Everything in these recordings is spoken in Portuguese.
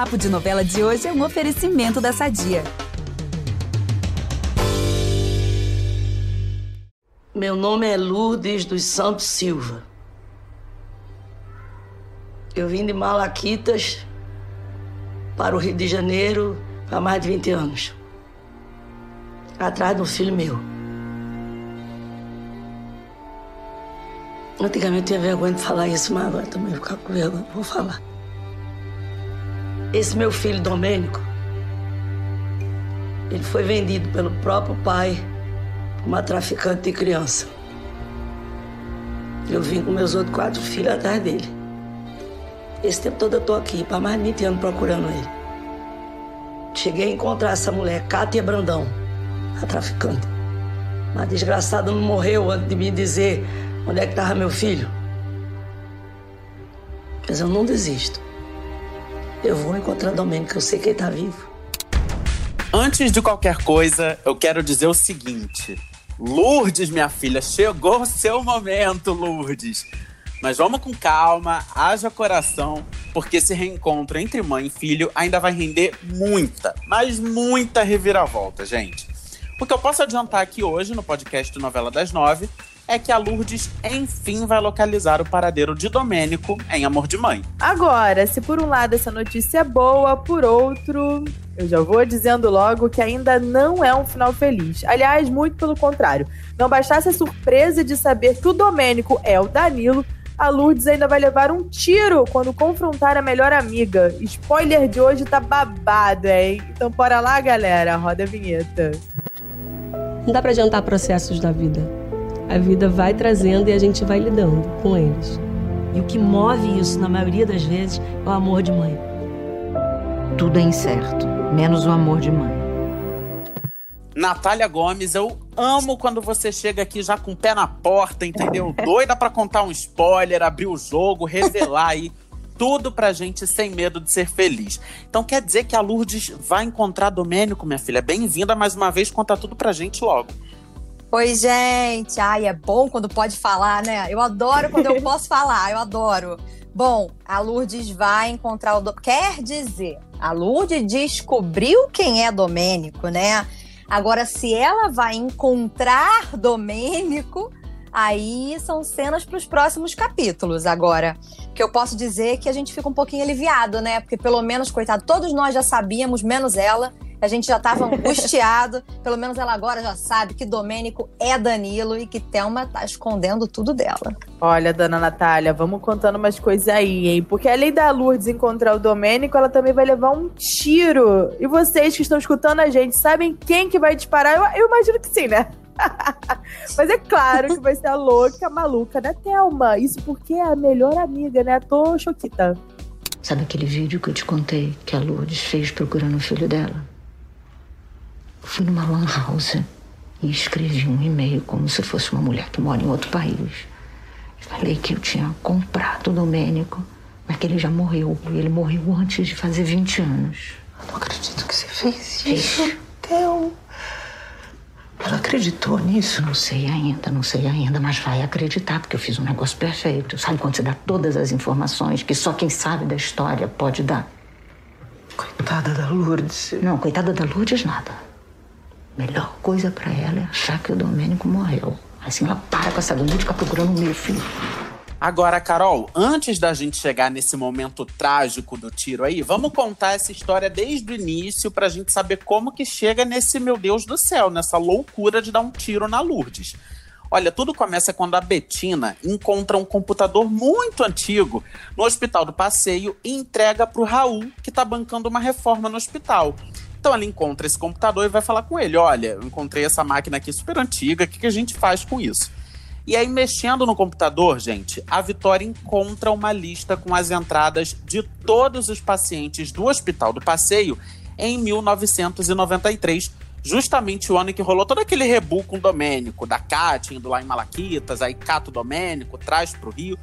Papo de Novela de hoje é um oferecimento da Sadia. Meu nome é Lourdes dos Santos Silva. Eu vim de Malaquitas para o Rio de Janeiro há mais de 20 anos. Atrás de um filho meu. Antigamente eu tinha vergonha de falar isso, mas agora também vou ficar com vergonha. Vou falar. Esse meu filho, Domênico, ele foi vendido pelo próprio pai uma traficante de criança. Eu vim com meus outros quatro filhos atrás dele. Esse tempo todo eu tô aqui, para mais de 20 anos procurando ele. Cheguei a encontrar essa mulher, Cátia Brandão, a traficante. Mas desgraçada não morreu antes de me dizer onde é que estava meu filho. Mas eu não desisto. Eu vou encontrar Domênico, eu sei que ele tá vivo. Antes de qualquer coisa, eu quero dizer o seguinte. Lourdes, minha filha, chegou o seu momento, Lourdes. Mas vamos com calma, haja coração, porque esse reencontro entre mãe e filho ainda vai render muita, mas muita reviravolta, gente. O que eu posso adiantar aqui hoje no podcast Novela das Nove é que a Lourdes, enfim, vai localizar o paradeiro de Domênico em Amor de Mãe. Agora, se por um lado essa notícia é boa, por outro, eu já vou dizendo logo que ainda não é um final feliz. Aliás, muito pelo contrário. Não bastasse a surpresa de saber que o Domênico é o Danilo, a Lourdes ainda vai levar um tiro quando confrontar a melhor amiga. Spoiler de hoje tá babado, hein? Então bora lá, galera, roda a vinheta. Não dá pra adiantar processos da vida a vida vai trazendo e a gente vai lidando com eles. E o que move isso, na maioria das vezes, é o amor de mãe. Tudo é incerto, menos o amor de mãe. Natália Gomes, eu amo quando você chega aqui já com o pé na porta, entendeu? Doida para contar um spoiler, abrir o jogo, revelar aí tudo pra gente sem medo de ser feliz. Então quer dizer que a Lourdes vai encontrar Domênico, minha filha. Bem-vinda mais uma vez, conta tudo pra gente logo. Oi, gente. Ai, é bom quando pode falar, né? Eu adoro quando eu posso falar, eu adoro. Bom, a Lourdes vai encontrar o. Do... Quer dizer, a Lourdes descobriu quem é Domênico, né? Agora, se ela vai encontrar Domênico, aí são cenas para os próximos capítulos. Agora, que eu posso dizer que a gente fica um pouquinho aliviado, né? Porque pelo menos, coitado, todos nós já sabíamos, menos ela a gente já estava angustiado. Pelo menos ela agora já sabe que Domênico é Danilo e que Thelma tá escondendo tudo dela. Olha, dona Natália, vamos contando umas coisas aí, hein? Porque além da Lourdes encontrar o Domênico, ela também vai levar um tiro. E vocês que estão escutando a gente, sabem quem que vai disparar? Eu, eu imagino que sim, né? Mas é claro que vai ser a louca, a maluca da Thelma. Isso porque é a melhor amiga, né? Tô choquita. Sabe aquele vídeo que eu te contei que a Lourdes fez procurando o filho dela? Fui numa lan house e escrevi um e-mail como se fosse uma mulher que mora em outro país. Falei que eu tinha comprado o Domênico, mas que ele já morreu. E ele morreu antes de fazer 20 anos. Eu não acredito que você fez isso, Theo. Ela acreditou nisso? Não sei ainda, não sei ainda, mas vai acreditar, porque eu fiz um negócio perfeito. Sabe quando você dá todas as informações que só quem sabe da história pode dar? Coitada da Lourdes. Não, coitada da Lourdes, nada melhor coisa para ela é achar que o Domênico morreu. Assim ela para com essa agonia de ficar procurando o meu filho. Agora, Carol, antes da gente chegar nesse momento trágico do tiro aí, vamos contar essa história desde o início pra gente saber como que chega nesse meu Deus do céu, nessa loucura de dar um tiro na Lourdes. Olha, tudo começa quando a Betina encontra um computador muito antigo no Hospital do Passeio e entrega pro Raul, que tá bancando uma reforma no hospital. Então ela encontra esse computador e vai falar com ele: olha, eu encontrei essa máquina aqui super antiga, o que, que a gente faz com isso? E aí, mexendo no computador, gente, a Vitória encontra uma lista com as entradas de todos os pacientes do Hospital do Passeio em 1993, justamente o ano em que rolou todo aquele rebu com o Domênico, da Cátia indo lá em Malaquitas, aí Cato Domênico, traz pro Rio.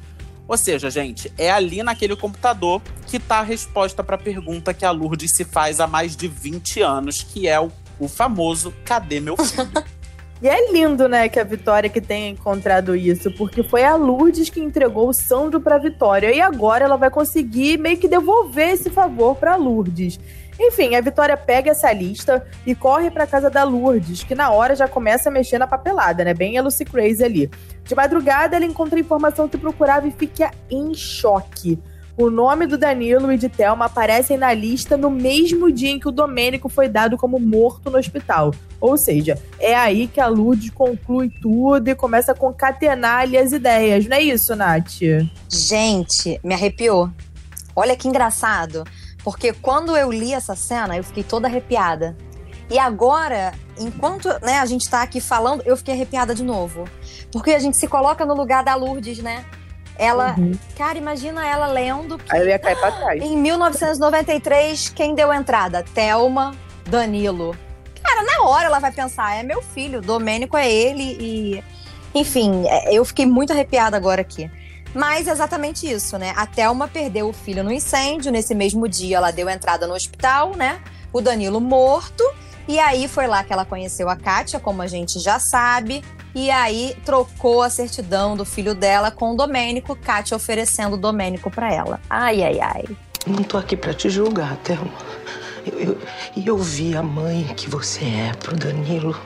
Ou seja, gente, é ali naquele computador que está a resposta para a pergunta que a Lourdes se faz há mais de 20 anos, que é o, o famoso Cadê meu filho? E é lindo, né, que a Vitória que tenha encontrado isso, porque foi a Lourdes que entregou o Sandro pra Vitória. E agora ela vai conseguir meio que devolver esse favor pra Lourdes. Enfim, a Vitória pega essa lista e corre pra casa da Lourdes, que na hora já começa a mexer na papelada, né? Bem a Lucy Crazy ali. De madrugada, ela encontra a informação que procurava e fica em choque. O nome do Danilo e de Thelma aparecem na lista no mesmo dia em que o Domênico foi dado como morto no hospital. Ou seja, é aí que a Lourdes conclui tudo e começa a concatenar ali as ideias. Não é isso, Nath? Gente, me arrepiou. Olha que engraçado. Porque quando eu li essa cena, eu fiquei toda arrepiada. E agora, enquanto né, a gente tá aqui falando, eu fiquei arrepiada de novo. Porque a gente se coloca no lugar da Lourdes, né? Ela, Uhum. cara, imagina ela lendo que Aí eu ia cair pra trás. em 1993, quem deu entrada? Thelma, Danilo. Cara, na hora ela vai pensar, é meu filho, Domênico é ele e. Enfim, é, eu fiquei muito arrepiada agora aqui. Mas é exatamente isso, né? A Thelma perdeu o filho no incêndio. Nesse mesmo dia, ela deu entrada no hospital, né? O Danilo morto. E aí foi lá que ela conheceu a Kátia, como a gente já sabe. E aí trocou a certidão do filho dela com o Domênico, Kátia oferecendo o Domênico pra ela. Ai, ai, ai. Não tô aqui pra te julgar, Thelma. Eu, eu, e eu vi a mãe que você é pro Danilo.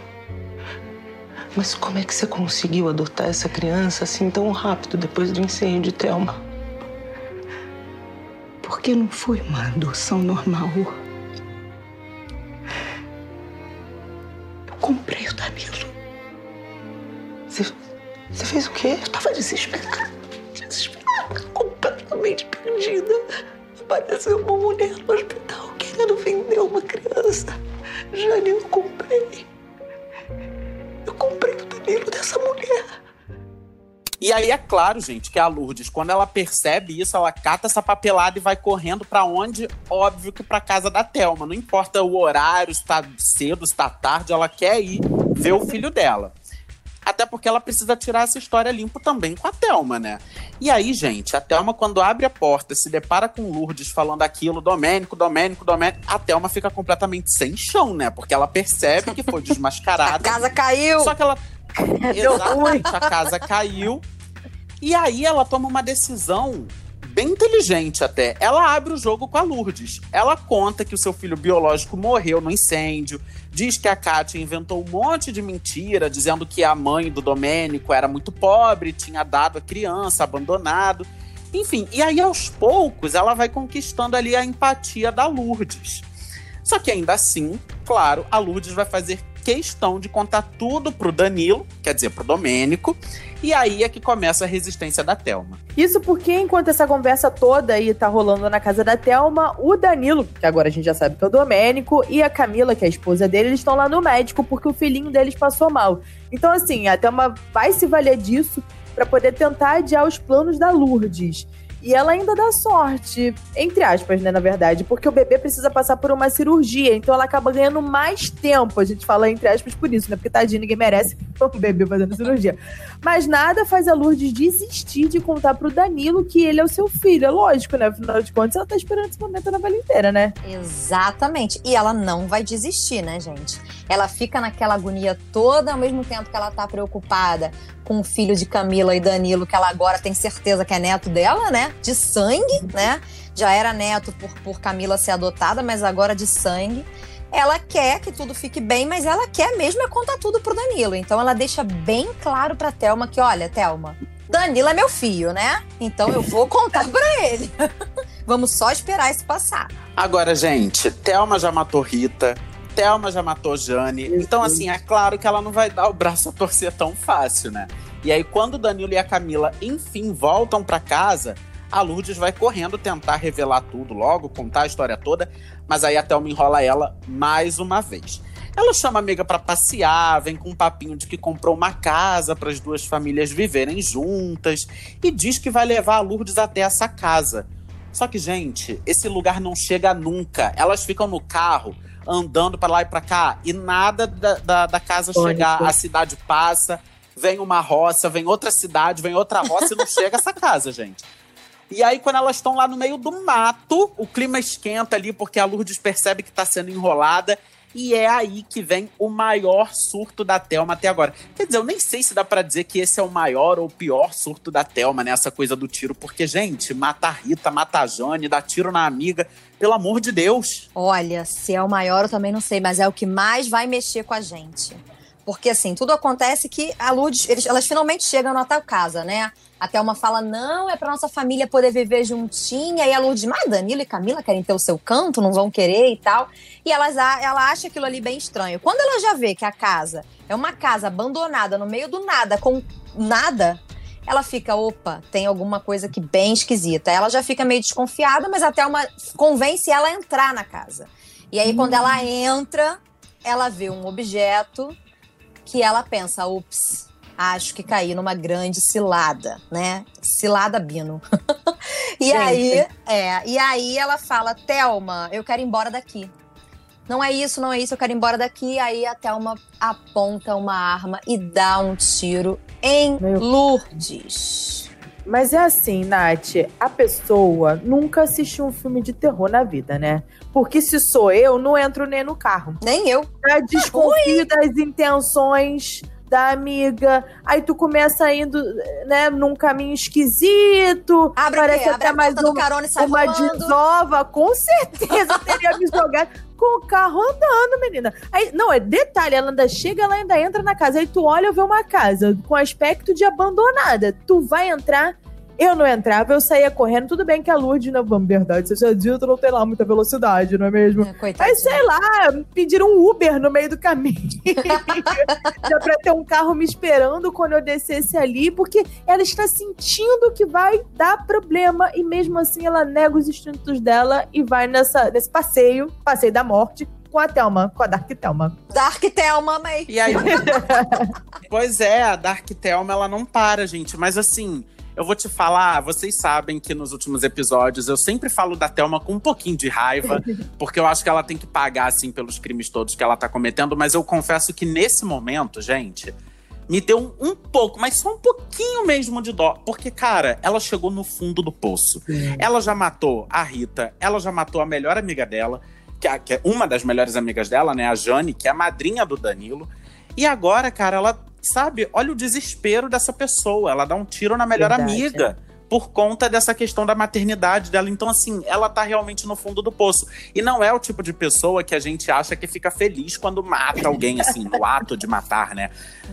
Mas como é que você conseguiu adotar essa criança assim tão rápido depois do incêndio, Thelma? Porque não foi uma adoção normal. Eu comprei o Danilo. Você, você fez o quê? Eu tava desesperada. Desesperada, completamente perdida. Apareceu uma mulher no hospital querendo vender uma criança. Jane, eu comprei. Dessa mulher. E aí é claro, gente, que a Lourdes, quando ela percebe isso, ela cata essa papelada e vai correndo pra onde? Óbvio que pra casa da Thelma. Não importa o horário, se tá cedo, se tá tarde, ela quer ir ver o filho dela. Até porque ela precisa tirar essa história limpo também com a Thelma, né? E aí, gente, a Thelma, quando abre a porta, se depara com Lourdes falando aquilo, Domênico, Domênico, Domênico, a Thelma fica completamente sem chão, né? Porque ela percebe que foi A desmascarada. casa caiu! Só que ela. Exatamente, a casa caiu. E aí ela toma uma decisão bem inteligente até. Ela abre o jogo com a Lourdes. Ela conta que o seu filho biológico morreu no incêndio. Diz que a Kátia inventou um monte de mentira, dizendo que a mãe do Domênico era muito pobre, tinha dado a criança, abandonado. Enfim, e aí aos poucos ela vai conquistando ali a empatia da Lourdes. Só que ainda assim, claro, a Lourdes vai fazer questão de contar tudo pro Danilo, quer dizer, pro Domênico, e aí é que começa a resistência da Thelma. Isso porque, enquanto essa conversa toda aí tá rolando na casa da Thelma, o Danilo, que agora a gente já sabe que é o Domênico, e a Camila, que é a esposa dele, eles estão lá no médico porque o filhinho deles passou mal. Então, assim, a Thelma vai se valer disso pra poder tentar adiar os planos da Lourdes. E ela ainda dá sorte, entre aspas, né, na verdade, porque o bebê precisa passar por uma cirurgia, então ela acaba ganhando mais tempo. A gente fala entre aspas por isso, né? Porque tadinho, ninguém merece um bebê fazendo cirurgia. Mas nada faz a Lourdes desistir de contar pro Danilo que ele é o seu filho. É lógico, né? Afinal de contas, ela tá esperando esse momento a novela inteira, né? Exatamente. E ela não vai desistir, né, gente? Ela fica naquela agonia toda, ao mesmo tempo que ela tá preocupada com o filho de Camila e Danilo, que ela agora tem certeza que é neto dela, né? De sangue, né? Já era neto por, por Camila ser adotada, mas agora de sangue. Ela quer que tudo fique bem, mas ela quer mesmo é contar tudo pro Danilo. Então ela deixa bem claro pra Thelma que, olha, Thelma, Danilo é meu filho, né? Então eu vou contar pra ele. Vamos só esperar isso passar. Agora, gente, Thelma já matou Rita, Thelma já matou Jane. Então, assim, é claro que ela não vai dar o braço a torcer tão fácil, né? E aí, quando o Danilo e a Camila, enfim, voltam pra casa, a Lourdes vai correndo tentar revelar tudo logo, contar a história toda, mas aí a Thelma enrola ela mais uma vez. Ela chama a amiga pra passear, vem com um papinho de que comprou uma casa para as duas famílias viverem juntas e diz que vai levar a Lourdes até essa casa. Só que, gente, esse lugar não chega nunca. Elas ficam no carro, andando para lá e para cá, e nada da, da, da casa chegar. A cidade passa, vem uma roça, vem outra cidade, vem outra roça e não chega essa casa, gente. E aí, quando elas estão lá no meio do mato, o clima esquenta ali, porque a Lourdes percebe que tá sendo enrolada. E é aí que vem o maior surto da Thelma até agora. Quer dizer, eu nem sei se dá pra dizer que esse é o maior ou pior surto da Thelma, nessa né? coisa do tiro. Porque, gente, mata a Rita, mata a Jane, dá tiro na amiga. Pelo amor de Deus. Olha, se é o maior eu também não sei, mas é o que mais vai mexer com a gente. Porque, assim, tudo acontece que a Lourdes, eles, elas finalmente chegam na tal casa, né? A Thelma fala, não, é pra nossa família poder viver juntinha. E a Lourdes, mas Danilo e Camila querem ter o seu canto, não vão querer e tal. E elas, ela acha aquilo ali bem estranho. Quando ela já vê que a casa é uma casa abandonada no meio do nada, com nada, ela fica, opa, tem alguma coisa que bem esquisita. Ela já fica meio desconfiada, mas a Thelma convence ela a entrar na casa. E aí, hum. quando ela entra, ela vê um objeto que ela pensa, ups, acho que caí numa grande cilada, né? Cilada Bino. e Gente. aí, é, e aí ela fala, Telma, eu quero ir embora daqui. Não é isso, não é isso, eu quero ir embora daqui. Aí a Thelma aponta uma arma e dá um tiro em Meu... Lourdes. Mas é assim, Nath, a pessoa nunca assistiu um filme de terror na vida, né? Porque se sou eu, não entro nem no carro. Nem eu. Já desconfio das intenções da amiga. Aí tu começa indo, né, num caminho esquisito. Abre parece até mais uma, e uma desova. Com certeza teria me jogado com o carro andando, menina. Aí, não, é detalhe, ela ainda chega, ela ainda entra na casa. Aí tu olha e vê uma casa com aspecto de abandonada. Tu vai entrar eu não entrava, eu saía correndo. Tudo bem que a Lourdes, na né, verdade, seja dito, não tem lá muita velocidade, não é mesmo? É, Aí, sei lá, pediram um Uber no meio do caminho. Já pra ter um carro me esperando quando eu descesse ali, porque ela está sentindo que vai dar problema e mesmo assim ela nega os instintos dela e vai nessa, nesse passeio, passeio da morte, com a Thelma, com a Dark Thelma. Dark Thelma, mãe. E aí? pois é, a Dark Thelma, ela não para, gente. Mas assim, eu vou te falar, vocês sabem que nos últimos episódios eu sempre falo da Thelma com um pouquinho de raiva, porque eu acho que ela tem que pagar, assim, pelos crimes todos que ela tá cometendo, mas eu confesso que nesse momento, gente, me deu um, um pouco, mas só um pouquinho mesmo de dó. Porque, cara, ela chegou no fundo do poço. Ela já matou a Rita, ela já matou a melhor amiga dela, que é, que é uma das melhores amigas dela, né? A Jane, que é a madrinha do Danilo. E agora, cara, ela sabe, olha o desespero dessa pessoa. Ela dá um tiro na melhor Verdade, amiga. É. Por conta dessa questão da maternidade dela. Então, assim, ela tá realmente no fundo do poço. E não é o tipo de pessoa que a gente acha que fica feliz quando mata alguém, assim, no ato de matar, né?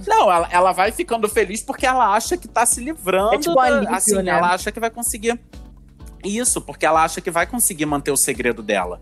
Não, ela, ela vai ficando feliz porque ela acha que tá se livrando. É tipo alívio, assim, né? ela acha que vai conseguir. Isso, porque ela acha que vai conseguir manter o segredo dela.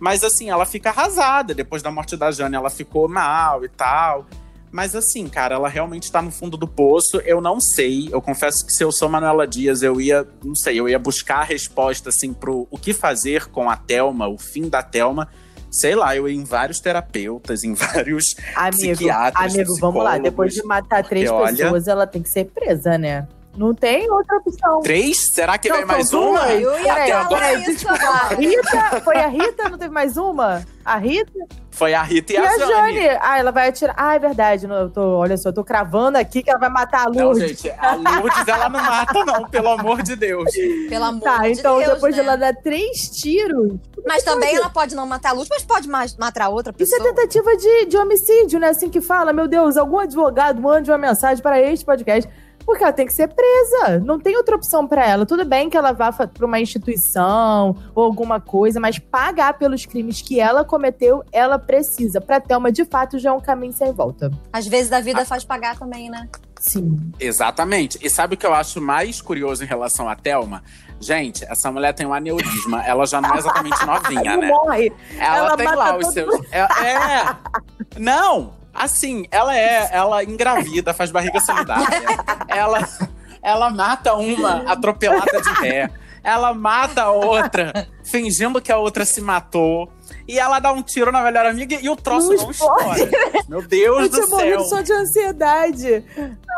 Mas assim, ela fica arrasada. Depois da morte da Jane, ela ficou mal e tal. Mas assim, cara, ela realmente tá no fundo do poço. Eu não sei. Eu confesso que se eu sou Manuela Dias, eu ia, não sei, eu ia buscar a resposta, assim, pro o que fazer com a Thelma, o fim da Thelma. Sei lá, eu ia em vários terapeutas, em vários amigo, psiquiatras. Amigo, vamos lá. Depois de matar três pessoas, ela tem que ser presa, né? Não tem outra opção. Três? Será que não, vem mais uma? Eu ia Até agora. Isso, a Rita, foi a Rita? Não teve mais uma? A Rita? Foi a Rita e, e a, a Jane. Jane. Ah, ela vai atirar. Ah, é verdade. eu tô, olha só, eu tô cravando aqui que ela vai matar a Lourdes. Não, gente, a Lourdes ela não mata, não, pelo amor de Deus. Pelo amor tá, de então Deus. depois né? de ela dar três tiros. Mas também ela pode não matar a Lourdes, mas pode matar outra pessoa. Isso é tentativa de, de homicídio, né? Assim que fala, meu Deus, algum advogado mande uma mensagem para este podcast porque ela tem que ser presa. Não tem outra opção para ela. Tudo bem que ela vá para uma instituição ou alguma coisa, mas pagar pelos crimes que ela cometeu, ela precisa. Pra Thelma, de fato, já é um caminho sem volta. Às vezes a vida ah. faz pagar também, né? Sim. Exatamente. E sabe o que eu acho mais curioso em relação a Thelma? Gente, essa mulher tem um aneurisma. Ela já não é exatamente novinha, né? Morre. Ela, ela tem lá os seus. É, é. Não! Assim, ela é, ela engravida, faz barriga solidária. ela, ela mata uma atropelada de ré. Ela mata a outra, fingindo que a outra se matou. E ela dá um tiro na melhor amiga e o troço não, não estoura. Meu Deus Eu do céu. Eu só de ansiedade.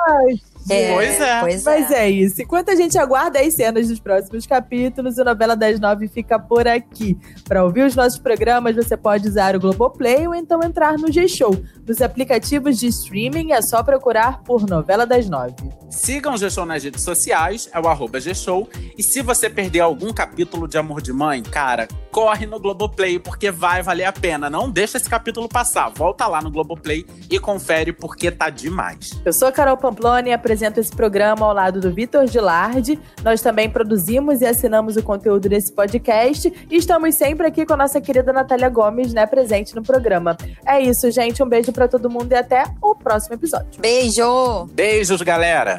Ai, É, Pois é. Pois Mas é. é isso. Enquanto a gente aguarda as cenas dos próximos capítulos, o Novela das Nove fica por aqui. Para ouvir os nossos programas, você pode usar o Globoplay ou então entrar no G-Show. Nos aplicativos de streaming é só procurar por Novela das Nove. Sigam o G-Show nas redes sociais, é o arroba G-Show. E se você perder algum capítulo de Amor de Mãe, cara, corre no Globoplay, porque vai valer a pena. Não deixa esse capítulo passar. Volta lá no Globoplay e confere, porque tá demais. Eu sou a Carol Pamploni e apresento esse programa ao lado do Vitor Gilardi. Nós também produzimos e assinamos o conteúdo desse podcast e estamos sempre aqui com a nossa querida Natália Gomes, né, presente no programa. É isso, gente. Um beijo pra todo mundo e até o próximo episódio. Beijo! Beijos, galera!